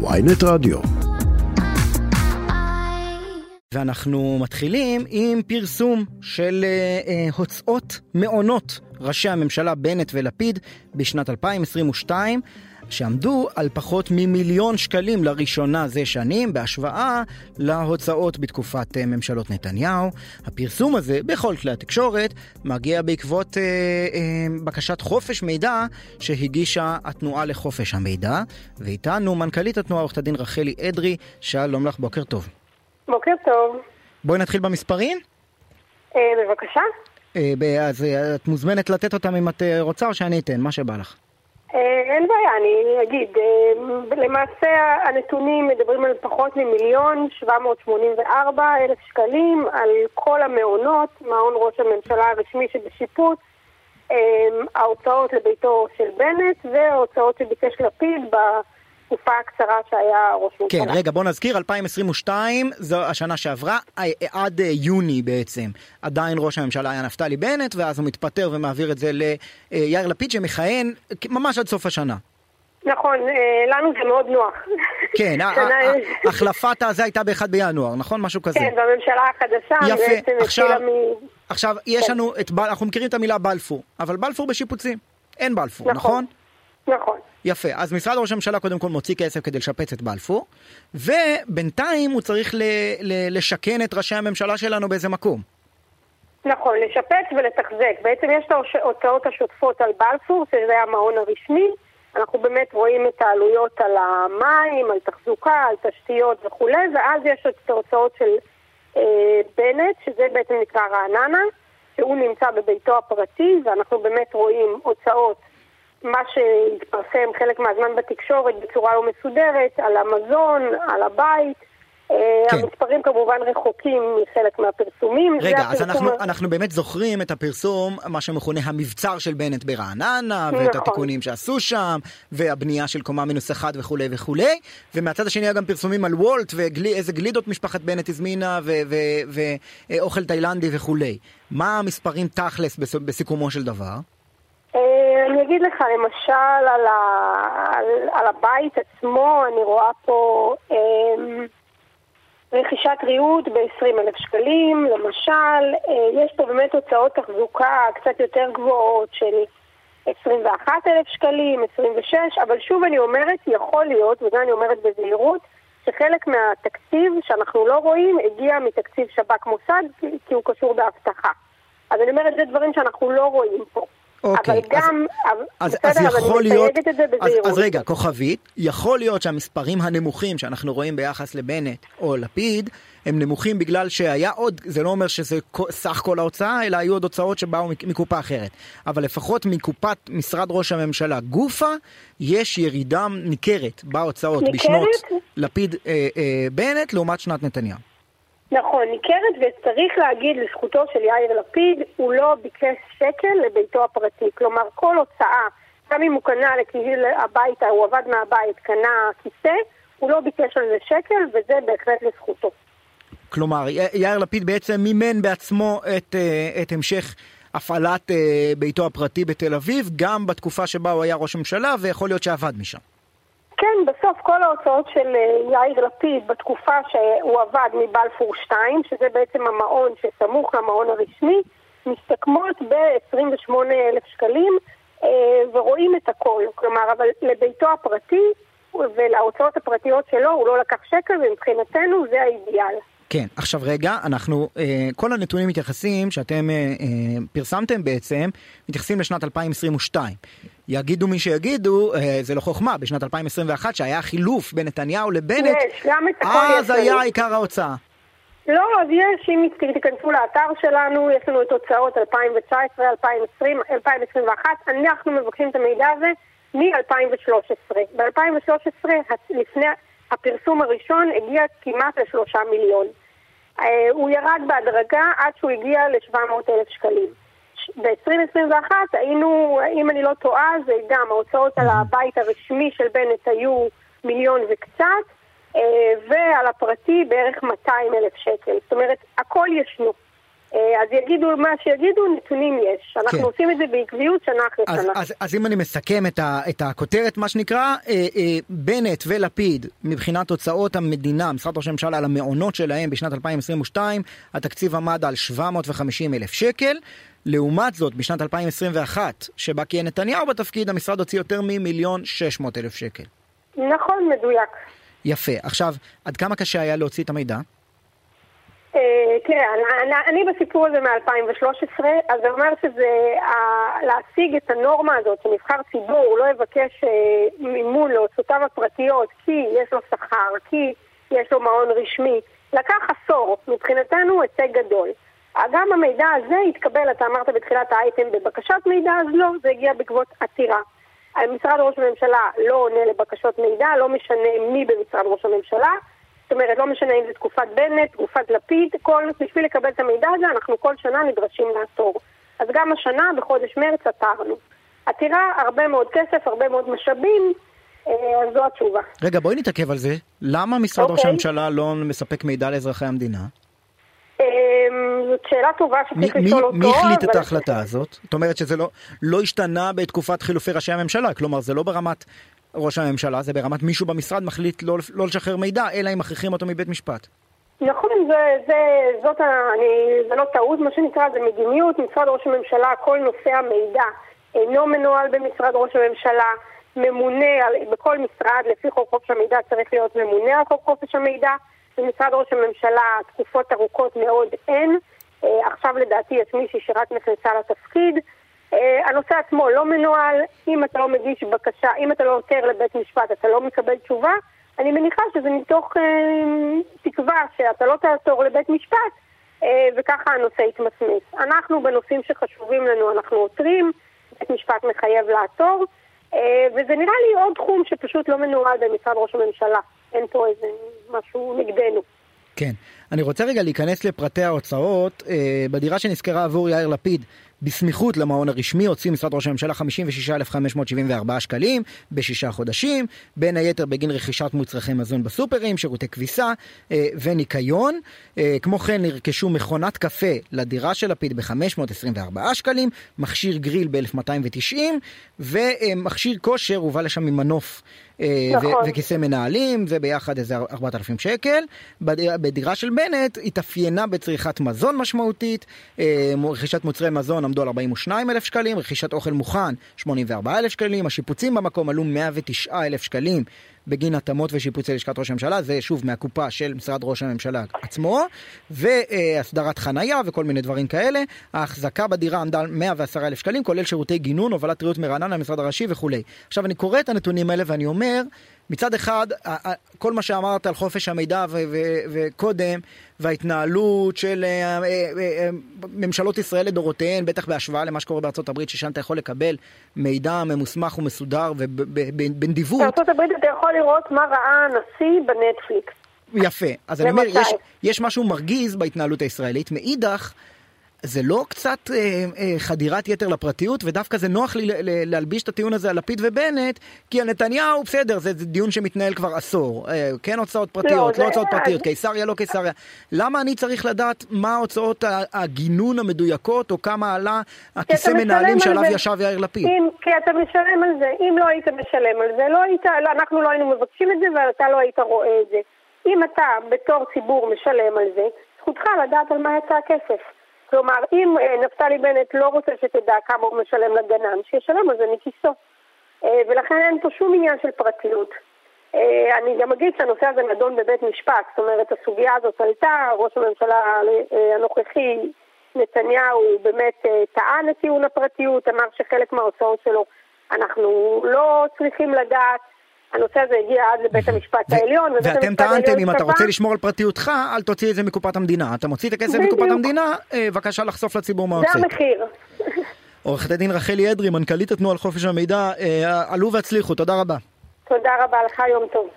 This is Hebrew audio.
ויינט רדיו. ואנחנו מתחילים עם פרסום של uh, uh, הוצאות מעונות ראשי הממשלה בנט ולפיד בשנת 2022. שעמדו על פחות ממיליון שקלים לראשונה זה שנים, בהשוואה להוצאות בתקופת אה, ממשלות נתניהו. הפרסום הזה בכל כלי התקשורת מגיע בעקבות אה, אה, בקשת חופש מידע שהגישה התנועה לחופש המידע, ואיתנו מנכ"לית התנועה עורכת הדין רחלי אדרי, שלום לך, בוקר טוב. בוקר טוב. בואי נתחיל במספרים. אה, בבקשה. אה, אז אה, את מוזמנת לתת אותם אם את אה, רוצה או שאני אתן, מה שבא לך. אה, אין בעיה, אני אגיד, למעשה הנתונים מדברים על פחות ממיליון 784 אלף שקלים על כל המעונות, מעון ראש הממשלה הרשמי שבשיפוט, אה, ההוצאות לביתו של בנט וההוצאות שביקש לפיד בתקופה הקצרה שהיה ראש ממשלה. כן, רגע, בוא נזכיר, 2022 זו השנה שעברה, עד יוני בעצם. עדיין ראש הממשלה היה נפתלי בנט, ואז הוא מתפטר ומעביר את זה ליאיר לפיד שמכהן ממש עד סוף השנה. נכון, לנו זה מאוד נוח. כן, החלפת הזה הייתה ב-1 בינואר, נכון? משהו כזה. כן, בממשלה החדשה, יפה, עכשיו, עכשיו יש לנו את, אנחנו מכירים את המילה בלפור, אבל בלפור בשיפוצים, אין בלפור, נכון? נכון. יפה, אז משרד ראש הממשלה קודם כל מוציא כסף כדי לשפץ את בלפור, ובינתיים הוא צריך ל, ל, לשכן את ראשי הממשלה שלנו באיזה מקום. נכון, לשפץ ולתחזק. בעצם יש את ההוצאות השוטפות על בלפור, שזה המעון הרשמי. אנחנו באמת רואים את העלויות על המים, על תחזוקה, על תשתיות וכולי, ואז יש את ההוצאות של אה, בנט, שזה בעצם נקרא רעננה, שהוא נמצא בביתו הפרטי, ואנחנו באמת רואים הוצאות מה שהתפרסם חלק מהזמן בתקשורת בצורה לא מסודרת, על המזון, על הבית. כן. המספרים כמובן רחוקים מחלק מהפרסומים. רגע, אז אנחנו, אנחנו באמת זוכרים את הפרסום, מה שמכונה המבצר של בנט ברעננה, ואת נכון. התיקונים שעשו שם, והבנייה של קומה מינוס אחד וכולי וכולי, ומהצד השני היה גם פרסומים על וולט, ואיזה גלידות משפחת בנט הזמינה, ואוכל תאילנדי וכולי. מה המספרים תכלס בסיכומו של דבר? אני אגיד לך, למשל, על, ה, על, על הבית עצמו, אני רואה פה אה, רכישת ריהוט ב-20 אלף שקלים, למשל, אה, יש פה באמת הוצאות תחזוקה קצת יותר גבוהות של 21 אלף שקלים, 26, אבל שוב אני אומרת, יכול להיות, וזה אני אומרת בזהירות, שחלק מהתקציב שאנחנו לא רואים הגיע מתקציב שב"כ מוסד, כי הוא קשור באבטחה. אז אני אומרת, זה דברים שאנחנו לא רואים פה. אוקיי, אבל גם, אז, בסדר, אז יכול אני להיות, את זה בזהירות. אז, אז רגע, כוכבית, יכול להיות שהמספרים הנמוכים שאנחנו רואים ביחס לבנט או לפיד, הם נמוכים בגלל שהיה עוד, זה לא אומר שזה סך כל ההוצאה, אלא היו עוד הוצאות שבאו מקופה אחרת. אבל לפחות מקופת משרד ראש הממשלה גופה, יש ירידה ניכרת בהוצאות ניכרת? בשנות לפיד אה, אה, לעומת שנת נתניהו. נכון, ניכרת, וצריך להגיד לזכותו של יאיר לפיד, הוא לא ביקש שקל לביתו הפרטי. כלומר, כל הוצאה, גם אם הוא קנה לקהיל הביתה, הוא עבד מהבית, קנה כיסא, הוא לא ביקש על זה שקל, וזה בהחלט לזכותו. כלומר, יאיר לפיד בעצם מימן בעצמו את, את המשך הפעלת ביתו הפרטי בתל אביב, גם בתקופה שבה הוא היה ראש ממשלה, ויכול להיות שעבד משם. כן, בסוף כל ההוצאות של יאיר לפיד בתקופה שהוא עבד מבלפור 2, שזה בעצם המעון שסמוך למעון הרשמי, מסתכמות ב-28,000 שקלים, ורואים את הכל. כלומר, אבל לביתו הפרטי ולהוצאות הפרטיות שלו הוא לא לקח שקל, ומבחינתנו זה האידיאל. כן, עכשיו רגע, אנחנו, אה, כל הנתונים מתייחסים, שאתם אה, אה, פרסמתם בעצם, מתייחסים לשנת 2022. יגידו מי שיגידו, זה לא חוכמה, בשנת 2021, שהיה חילוף בין נתניהו לבנט, יש, גם את הכל אז היה עיקר ההוצאה. לא, אז יש, אם תיכנסו לאתר שלנו, יש לנו את הוצאות 2019, 2020, 2021, אנחנו מבקשים את המידע הזה מ-2013. ב-2013, לפני הפרסום הראשון, הגיע כמעט לשלושה מיליון. הוא ירד בהדרגה עד שהוא הגיע ל-700 אלף שקלים. ב-2021 היינו, אם אני לא טועה, זה גם ההוצאות על הבית הרשמי של בנט היו מיליון וקצת, ועל הפרטי בערך 200 אלף שקל. זאת אומרת, הכל ישנו. אה, אז יגידו מה שיגידו, נתונים יש. אנחנו כן. עושים את זה בעקביות שנה אחרי אז, שנה. אז, אז אם אני מסכם את, ה, את הכותרת, מה שנקרא, אה, אה, בנט ולפיד, מבחינת הוצאות המדינה, משרד ראש הממשלה, למעונות שלהם בשנת 2022, התקציב עמד על 750 אלף שקל. לעומת זאת, בשנת 2021, שבה כיהן נתניהו בתפקיד, המשרד הוציא יותר ממיליון 600 אלף שקל. נכון, מדויק. יפה. עכשיו, עד כמה קשה היה להוציא את המידע? אה, תראה, אני, בסיפור הזה מ-2013, אז זה אומר שזה להשיג את הנורמה הזאת שנבחר ציבור לא יבקש אה, מימון להוצאותיו הפרטיות כי יש לו שכר, כי יש לו מעון רשמי, לקח עשור, מבחינתנו הישג גדול. גם המידע הזה התקבל, אתה אמרת בתחילת האייטם, בבקשת מידע, אז לא, זה הגיע בעקבות עתירה. משרד ראש הממשלה לא עונה לבקשות מידע, לא משנה מי במשרד ראש הממשלה. זאת אומרת, לא משנה אם זה תקופת בנט, תקופת לפיד, כל, בשביל לקבל את המידע הזה אנחנו כל שנה נדרשים לעתור. אז גם השנה, בחודש מרץ, עתרנו. עתירה, הרבה מאוד כסף, הרבה מאוד משאבים, אה, אז זו התשובה. רגע, בואי נתעכב על זה. למה משרד ראש אוקיי. הממשלה לא מספק מידע לאזרחי המדינה? אה, זאת שאלה טובה שצריך לשאול אותו. מי החליט את אבל- ההחלטה הזאת? זאת אומרת שזה לא, לא השתנה בתקופת חילופי ראשי הממשלה, כלומר זה לא ברמת ראש הממשלה, זה ברמת מישהו במשרד מחליט לא, לא לשחרר מידע, אלא אם מכריחים אותו מבית משפט. נכון, זה, זה, זאת ה, אני, זה לא טעות, מה שנקרא, זה מדיניות. משרד ראש הממשלה, כל נושא המידע אינו מנוהל במשרד ראש הממשלה, ממונה על, בכל משרד, לפי חוק חופש המידע צריך להיות ממונה על חוק חופש המידע. במשרד ראש הממשלה תקופות ארוכות מאוד אין. אה, עכשיו לדעתי יש מישהי שרק נכנסה לתפקיד. אה, הנושא עצמו לא מנוהל, אם אתה לא מגיש בקשה, אם אתה לא עותר לבית משפט, אתה לא מקבל תשובה. אני מניחה שזה מתוך אה, תקווה שאתה לא תעתור לבית משפט, אה, וככה הנושא יתמסמס. אנחנו בנושאים שחשובים לנו, אנחנו עותרים, בית משפט מחייב לעתור, וזה נראה לי עוד תחום שפשוט לא מנוהל במשרד ראש הממשלה. אין פה איזה משהו נגדנו. כן. אני רוצה רגע להיכנס לפרטי ההוצאות. בדירה שנשכרה עבור יאיר לפיד, בסמיכות למעון הרשמי, הוציא משרד ראש הממשלה 56,574 שקלים בשישה חודשים, בין היתר בגין רכישת מוצרכי מזון בסופרים, שירותי כביסה אה, וניקיון. אה, כמו כן נרכשו מכונת קפה לדירה של לפיד ב-524 שקלים, מכשיר גריל ב-1290 ומכשיר כושר הובא לשם עם מנוף. אה, ו- נכון. וכיסא מנהלים, זה ביחד איזה 4,000 שקל. בדירה, בדירה של בנט התאפיינה בצריכת מזון משמעותית, רכישת מוצרי מזון עמדו על 42 אלף שקלים, רכישת אוכל מוכן 84 אלף שקלים, השיפוצים במקום עלו 109 אלף שקלים בגין התאמות ושיפוצי לשכת ראש הממשלה, זה שוב מהקופה של משרד ראש הממשלה עצמו, והסדרת חנייה וכל מיני דברים כאלה. ההחזקה בדירה עמדה על 110 אלף שקלים, כולל שירותי גינון, הובלת טריות מרעננה למשרד הראשי וכולי. עכשיו אני קורא את הנתונים האלה ואני אומר, מצד אחד, כל מה שאמרת על חופש המידע ו- ו- וקודם, וההתנהלות של אה, אה, אה, ממשלות ישראל לדורותיהן, בטח בהשוואה למה שקורה בארצות הברית, ששם אתה יכול לקבל מידע ממוסמך ומסודר ובנדיבות. בארצות הברית אתה יכול לראות מה ראה הנשיא בנטפליקס. יפה. אז אני אומר. יש, יש משהו מרגיז בהתנהלות הישראלית. מאידך, זה לא קצת אה, אה, חדירת יתר לפרטיות, ודווקא זה נוח לי ל- ל- להלביש את הטיעון הזה על לפיד ובנט, כי הנתניהו, בסדר, זה, זה דיון שמתנהל כבר עשור. אה, כן הוצאות פרטיות, זה- לא הוצאות פרטיות, אז- קיסריה, לא קיסריה. למה אני צריך לדעת מה הוצאות הגינון המדויקות, או כמה עלה הכיסא מנהלים על שעליו זה. ישב יאיר לפיד? אם, כי אתה משלם על זה. אם לא היית משלם על זה, לא היית, לא, אנחנו לא היינו מבקשים את זה ואתה לא היית רואה את זה. אם אתה בתור ציבור משלם על זה, זכותך לדעת על מה יצא הכסף. כלומר, אם אה, נפתלי בנט לא רוצה שתדע כמה הוא משלם לגנן, שישלם על זה מכיסו. אה, ולכן אין פה שום עניין של פרטיות. אה, אני גם אגיד שהנושא הזה נדון בבית משפט, זאת אומרת, הסוגיה הזאת עלתה, ראש הממשלה הנוכחי, נתניהו, באמת טען את טיעון הפרטיות, אמר שחלק מההוצאות שלו אנחנו לא צריכים לדעת. הנושא הזה הגיע עד לבית המשפט העליון, ואתם טענתם, אם אתה רוצה לשמור על פרטיותך, אל תוציא את זה מקופת המדינה. אתה מוציא את הכסף. מקופת המדינה, אה, בבקשה לחשוף לציבור מה זה הוצאת. המחיר. עורכת הדין רחלי אדרי, מנכ"לית התנועה על חופש המידע, אה, עלו והצליחו, תודה רבה. תודה רבה לך, יום טוב.